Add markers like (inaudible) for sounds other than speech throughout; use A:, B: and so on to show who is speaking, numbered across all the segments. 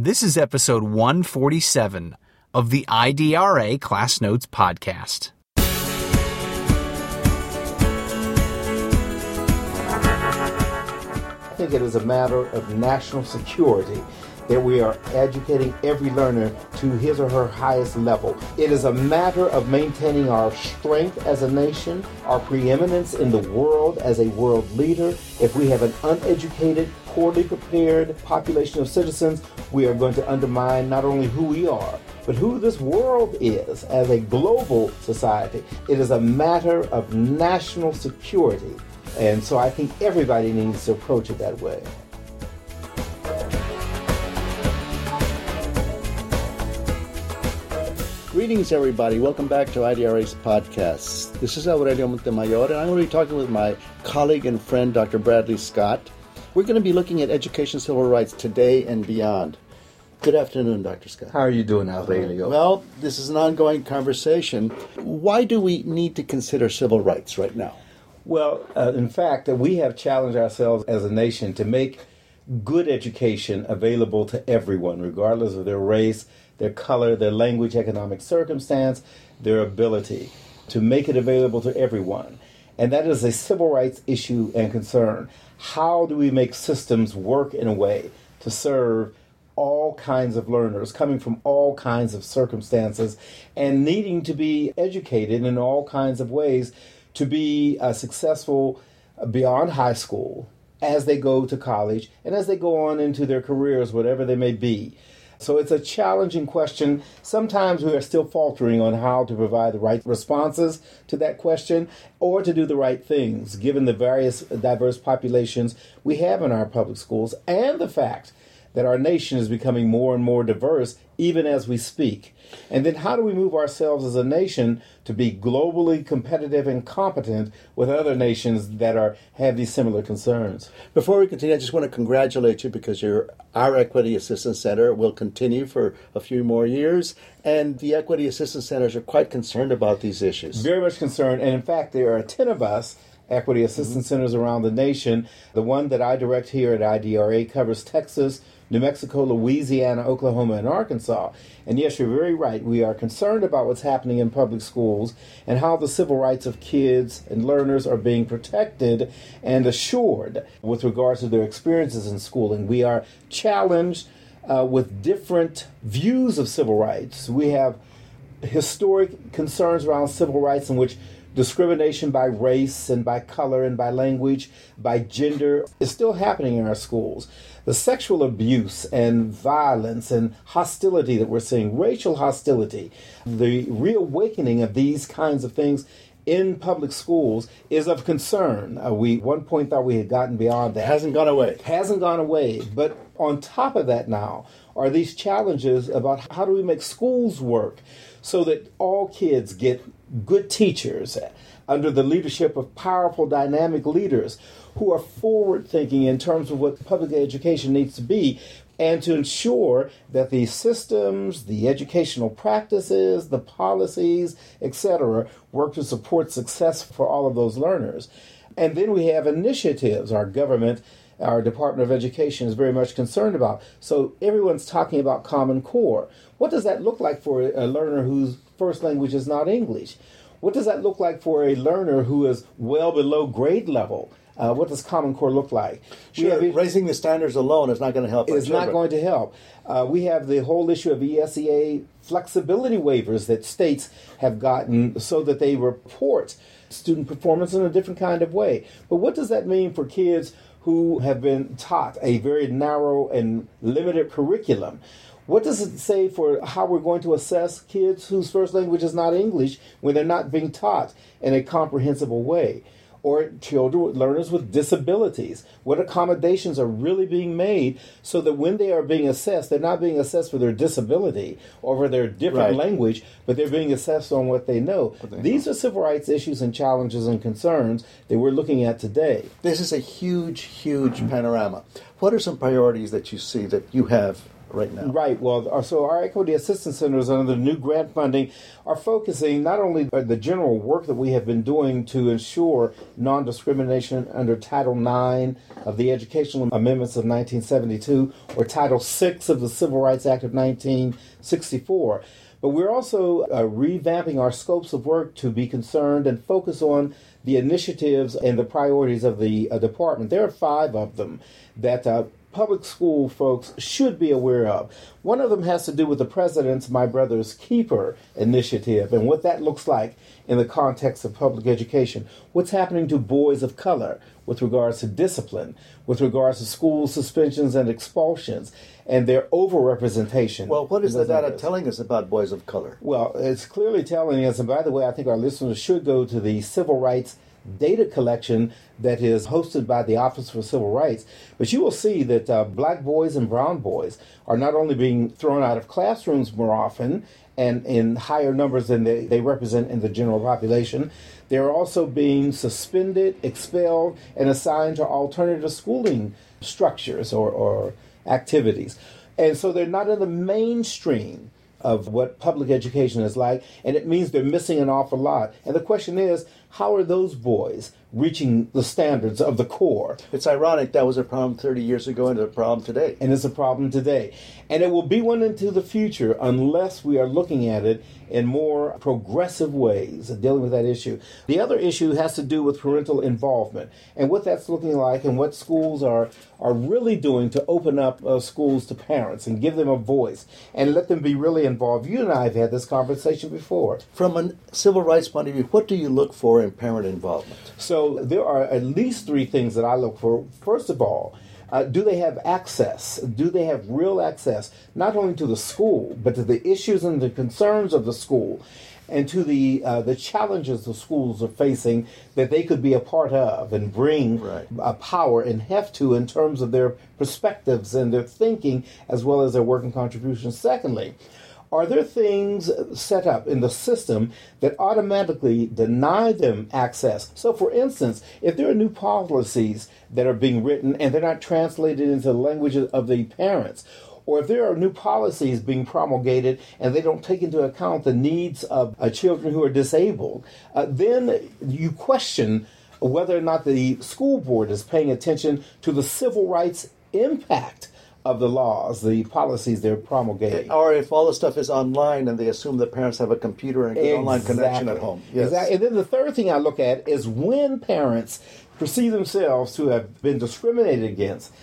A: This is episode 147 of the IDRA Class Notes Podcast.
B: I think it is a matter of national security that we are educating every learner to his or her highest level. It is a matter of maintaining our strength as a nation, our preeminence in the world as a world leader. If we have an uneducated, poorly prepared population of citizens, we are going to undermine not only who we are, but who this world is as a global society. It is a matter of national security. And so I think everybody needs to approach it that way.
C: Greetings, everybody. Welcome back to IDRA's podcast. This is Aurelio Montemayor, and I'm going to be talking with my colleague and friend, Dr. Bradley Scott. We're going to be looking at education civil rights today and beyond. Good afternoon, Dr. Scott.
B: How are you doing, Aurelio?
C: Well, this is an ongoing conversation. Why do we need to consider civil rights right now?
B: Well, uh, in fact, we have challenged ourselves as a nation to make good education available to everyone, regardless of their race, their color, their language, economic circumstance, their ability, to make it available to everyone. And that is a civil rights issue and concern. How do we make systems work in a way to serve all kinds of learners coming from all kinds of circumstances and needing to be educated in all kinds of ways to be uh, successful beyond high school as they go to college and as they go on into their careers, whatever they may be. So it's a challenging question. Sometimes we are still faltering on how to provide the right responses to that question or to do the right things, given the various diverse populations we have in our public schools and the fact that our nation is becoming more and more diverse even as we speak. And then how do we move ourselves as a nation to be globally competitive and competent with other nations that are have these similar concerns?
C: Before we continue, I just want to congratulate you because your our Equity Assistance Center will continue for a few more years, and the Equity Assistance Centers are quite concerned about these issues.
B: Very much concerned, and in fact, there are ten of us equity assistance mm-hmm. centers around the nation. The one that I direct here at IDRA covers Texas, New Mexico, Louisiana, Oklahoma, and Arkansas. And yes, you're very right. We are concerned about what's happening in public schools and how the civil rights of kids and learners are being protected and assured with regards to their experiences in schooling. We are challenged uh, with different views of civil rights. We have historic concerns around civil rights in which discrimination by race and by color and by language, by gender is still happening in our schools. The sexual abuse and violence and hostility that we're seeing, racial hostility, the reawakening of these kinds of things in public schools is of concern. Uh, we one point thought we had gotten beyond that.
C: Hasn't gone away.
B: Hasn't gone away. But on top of that now are these challenges about how do we make schools work so that all kids get good teachers under the leadership of powerful, dynamic leaders who are forward thinking in terms of what public education needs to be and to ensure that the systems, the educational practices, the policies, etc., work to support success for all of those learners. And then we have initiatives. Our government, our Department of Education is very much concerned about. So everyone's talking about Common Core. What does that look like for a learner whose first language is not English? What does that look like for a learner who is well below grade level? Uh, what does Common Core look like?
C: Sure, have, raising the standards alone is not going to help.
B: It's not going to help. Uh, we have the whole issue of ESEA flexibility waivers that states have gotten so that they report student performance in a different kind of way. But what does that mean for kids who have been taught a very narrow and limited curriculum? What does it say for how we're going to assess kids whose first language is not English when they're not being taught in a comprehensible way? Or children, learners with disabilities? What accommodations are really being made so that when they are being assessed, they're not being assessed for their disability or for their different right. language, but they're being assessed on what they know. What they These know. are civil rights issues and challenges and concerns that we're looking at today.
C: This is a huge, huge panorama. What are some priorities that you see that you have right now?
B: Right. Well, uh, so our Equity Assistance Centers under the new grant funding are focusing not only on the general work that we have been doing to ensure non discrimination under Title IX of the Educational Amendments of 1972 or Title VI of the Civil Rights Act of 1964. But we're also uh, revamping our scopes of work to be concerned and focus on the initiatives and the priorities of the uh, department. There are five of them that uh, public school folks should be aware of. One of them has to do with the president's My Brother's Keeper initiative and what that looks like in the context of public education. What's happening to boys of color with regards to discipline, with regards to school suspensions and expulsions, and their overrepresentation.
C: Well, what is the data
B: areas.
C: telling us about boys of color?
B: Well, it's clearly telling us, and by the way, I think our listeners should go to the civil rights data collection that is hosted by the Office for Civil Rights. But you will see that uh, black boys and brown boys are not only being thrown out of classrooms more often and in higher numbers than they, they represent in the general population, they're also being suspended, expelled, and assigned to alternative schooling structures or, or activities. And so they're not in the mainstream of what public education is like, and it means they're missing an awful lot. And the question is, how are those boys reaching the standards of the core?
C: It's ironic that was a problem 30 years ago and it's a problem today.
B: And it's a problem today. And it will be one into the future unless we are looking at it in more progressive ways of dealing with that issue. The other issue has to do with parental involvement and what that's looking like and what schools are, are really doing to open up uh, schools to parents and give them a voice and let them be really involved. You and I have had this conversation before.
C: From a civil rights point of view, what do you look for in parent involvement?
B: So there are at least three things that I look for. First of all, uh, do they have access? Do they have real access, not only to the school, but to the issues and the concerns of the school, and to the uh, the challenges the schools are facing that they could be a part of and bring
C: Right.
B: a power and heft to in terms of their perspectives and their thinking as well as their working contributions. Secondly, are there things set up in the system that automatically deny them access? So, for instance, if there are new policies that are being written and they're not translated into the languages of the parents, or if there are new policies being promulgated and they don't take into account the needs of uh, children who are disabled, uh, then you question whether or not the school board is paying attention to the civil rights impact of the laws, the policies they're promulgating.
C: Or if all the stuff is online and they assume the parents have a computer and good online connection at home. Yes.
B: Exactly. And then the third thing I look at is when parents perceive themselves to have been discriminated against,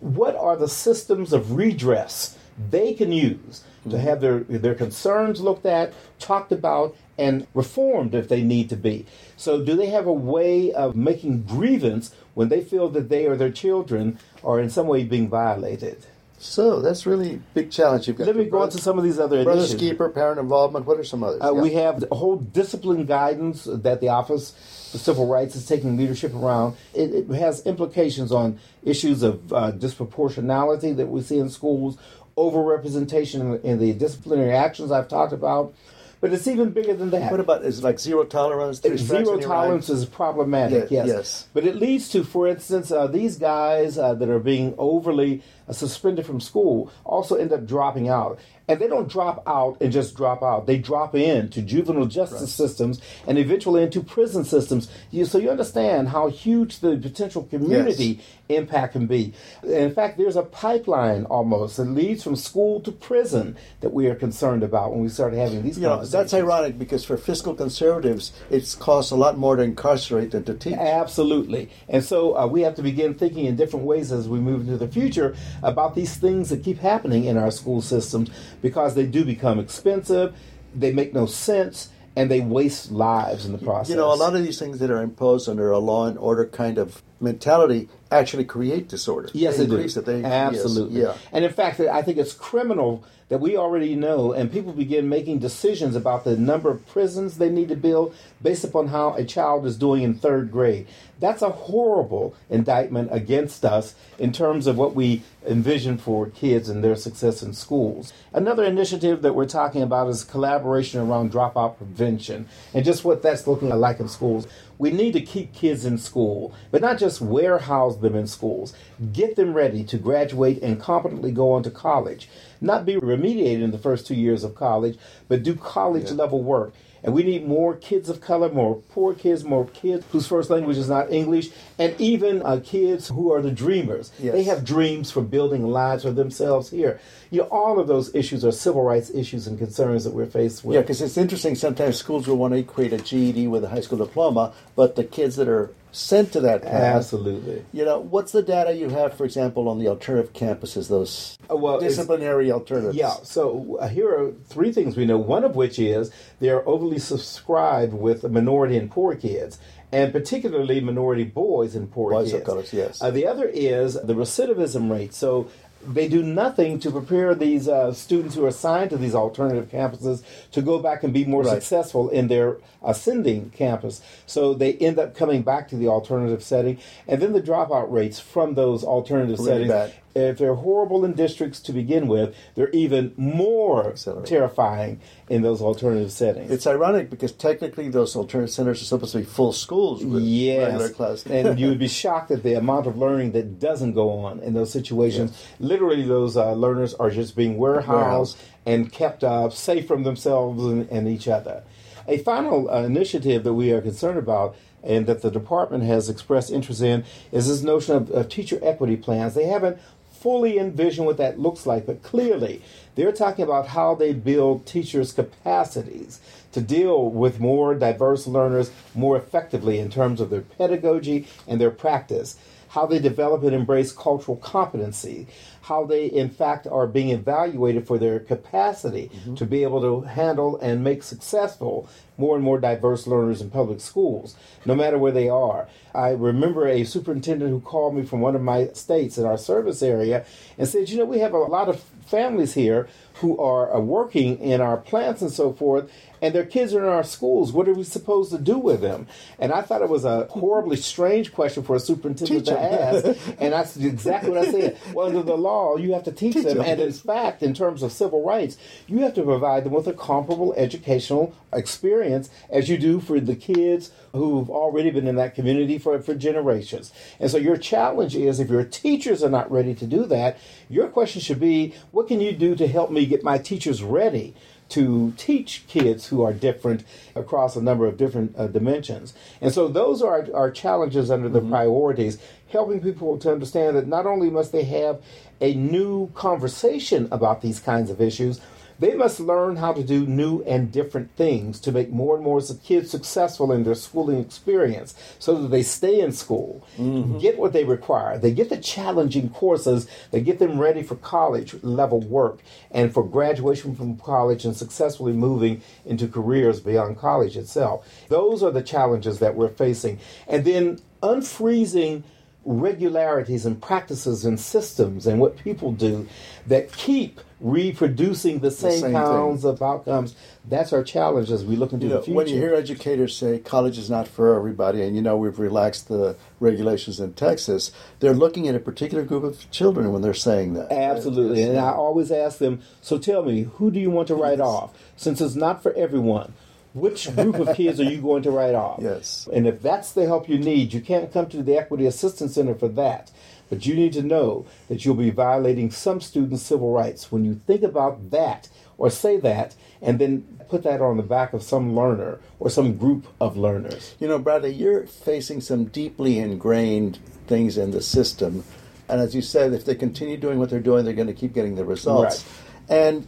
B: what are the systems of redress they can use to mm-hmm. have their, their concerns looked at, talked about, and reformed if they need to be. So, do they have a way of making grievance when they feel that they or their children are in some way being violated?
C: So that's really a big challenge. You've got
B: Let me go
C: on
B: to some of these other
C: Brothers
B: initiatives.
C: Keeper, parent involvement. What are some others?
B: Uh,
C: Yeah.
B: We have a whole discipline guidance that the Office for Civil Rights is taking leadership around. It, it has implications on issues of uh, disproportionality that we see in schools, overrepresentation in the disciplinary actions I've talked about. But it's even bigger than that.
C: What about is it like zero tolerance?
B: Zero tolerance is problematic,
C: Yeah,
B: yes.
C: yes.
B: But it leads to, for instance, uh, these guys uh, that are being overly uh, suspended from school also end up dropping out. And they don't drop out and just drop out. They drop in to juvenile justice systems and eventually into prison systems. You, so you understand how huge the potential community impact can be. In fact, there's a pipeline almost that leads from school to prison that we are concerned about when we start having these
C: You know, that's ironic because for fiscal conservatives, it's costs a lot more to incarcerate than to teach.
B: Absolutely. And so uh, we have to begin thinking in different ways as we move into the future about these things that keep happening in our school systems because they do become expensive, they make no sense, and they waste lives in the process.
C: You know, a lot of these things that are imposed under a law and order kind of mentality actually create disorder.
B: Yes,
C: they
B: they do.
C: increase it. They, yes,
B: Absolutely.
C: yeah.
B: And in fact, I think it's criminal that we already know, and people begin making decisions about the number of prisons they need to build based upon how a child is doing in third grade. That's a horrible indictment against us in terms of what we envision for kids and their success in schools. Another initiative that we're talking about is collaboration around dropout prevention and just what that's looking like in schools. We need to keep kids in school, but not just warehouse them in schools. Get them ready to graduate and competently go on to college. Not be remediated in the first two years of college, but do college yeah. level work. And we need more kids of color, more poor kids, more kids whose first language is not English, and even uh, kids who are the dreamers. Yes. They have dreams for building lives for themselves here. You know, all of those issues are civil rights issues and concerns that we're faced with.
C: Yeah, because it's interesting. Sometimes schools will want to equate a GED with a high school diploma, but the kids that are sent to that path.
B: Absolutely.
C: You know, what's the data you have, for example, on the alternative campuses, those uh, well, disciplinary alternatives?
B: Yeah, so uh, here are three things we know. One of which is they're overly subscribed with minority and poor kids. And particularly minority boys and poor
C: boys
B: kids.
C: Colors, yes.
B: Uh, the other is the recidivism rate. So they do nothing to prepare these uh, students who are assigned to these alternative campuses to go back and be more right. successful in their ascending campus. So they end up coming back to the alternative setting, and then the dropout rates from those alternative really settings bad if they're horrible in districts to begin with, they're even more terrifying in those alternative settings.
C: It's ironic because technically those alternative centers are supposed to be full schools with yes. regular classes. (laughs)
B: and you would be shocked at the amount of learning that doesn't go on in those situations. Yes. Literally, those uh, learners are just being warehoused Warehouse. and kept uh, safe from themselves and, and each other. A final uh, initiative that we are concerned about and that the department has expressed interest in is this notion of, of teacher equity plans. They haven't fully envision what that looks like, but clearly they're talking about how they build teachers' capacities to deal with more diverse learners more effectively in terms of their pedagogy and their practice, how they develop and embrace cultural competency, how they in fact are being evaluated for their capacity mm-hmm. to be able to handle and make successful more and more diverse learners in public schools, no matter where they are. I remember a superintendent who called me from one of my states in our service area and said, You know, we have a lot of families here who are uh, working in our plants and so forth, and their kids are in our schools. What are we supposed to do with them? And I thought it was a horribly strange question for a superintendent to ask. (laughs) and that's exactly what I said. Well, under the law, you have to teach, teach them. them. And in fact, in terms of civil rights, you have to provide them with a comparable educational experience as you do for the kids who've already been in that community for, for generations. And so your challenge is if your teachers are not ready to do that, your question should be what can you do to help me get my teachers ready to teach kids who are different across a number of different uh, dimensions. And so those are our, our challenges under the mm-hmm. priorities, helping people to understand that not only must they have a new conversation about these kinds of issues, they must learn how to do new and different things to make more and more kids successful in their schooling experience so that they stay in school, mm-hmm. get what they require. They get the challenging courses, they get them ready for college level work and for graduation from college and successfully moving into careers beyond college itself. Those are the challenges that we're facing. And then unfreezing regularities and practices and systems and what people do that keep reproducing the same, the same kinds of outcomes. That's our challenge as we look into
C: you
B: know, the future.
C: When you hear educators say college is not for everybody, and you know we've relaxed the regulations in Texas, they're looking at a particular group of children when they're saying that.
B: Absolutely, and I always ask them. So tell me, who do you want to write yes. off? Since it's not for everyone. Which group of kids are you going to write off?
C: Yes.
B: And if that's the help you need, you can't come to the Equity Assistance Center for that. But you need to know that you'll be violating some students' civil rights when you think about that or say that and then put that on the back of some learner or some group of learners.
C: You know, Bradley, you're facing some deeply ingrained things in the system. And as you said, if they continue doing what they're doing, they're going to keep getting the results. Right. And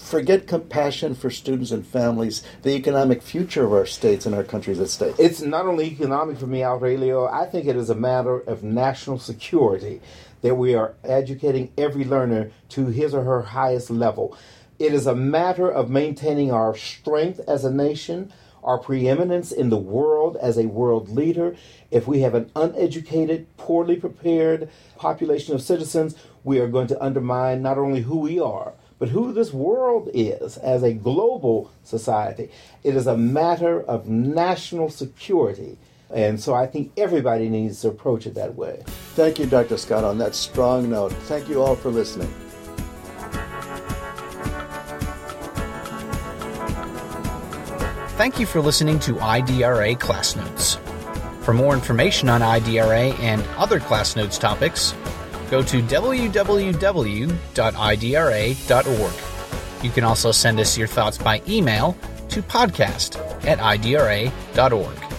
C: forget compassion for students and families, the economic future of our states and our countries at stake.
B: It's not only economic for me, Aurelio, I think it is a matter of national security that we are educating every learner to his or her highest level. It is a matter of maintaining our strength as a nation, our preeminence in the world as a world leader. If we have an uneducated, poorly prepared population of citizens, we are going to undermine not only who we are, but who this world is as a global society. It is a matter of national security. And so I think everybody needs to approach it that way.
C: Thank you, Dr. Scott, on that strong note. Thank you all for listening.
A: Thank you for listening to IDRA Class Notes. For more information on IDRA and other Class Notes topics, go to www.idra.org. You can also send us your thoughts by email to podcast at idra.org.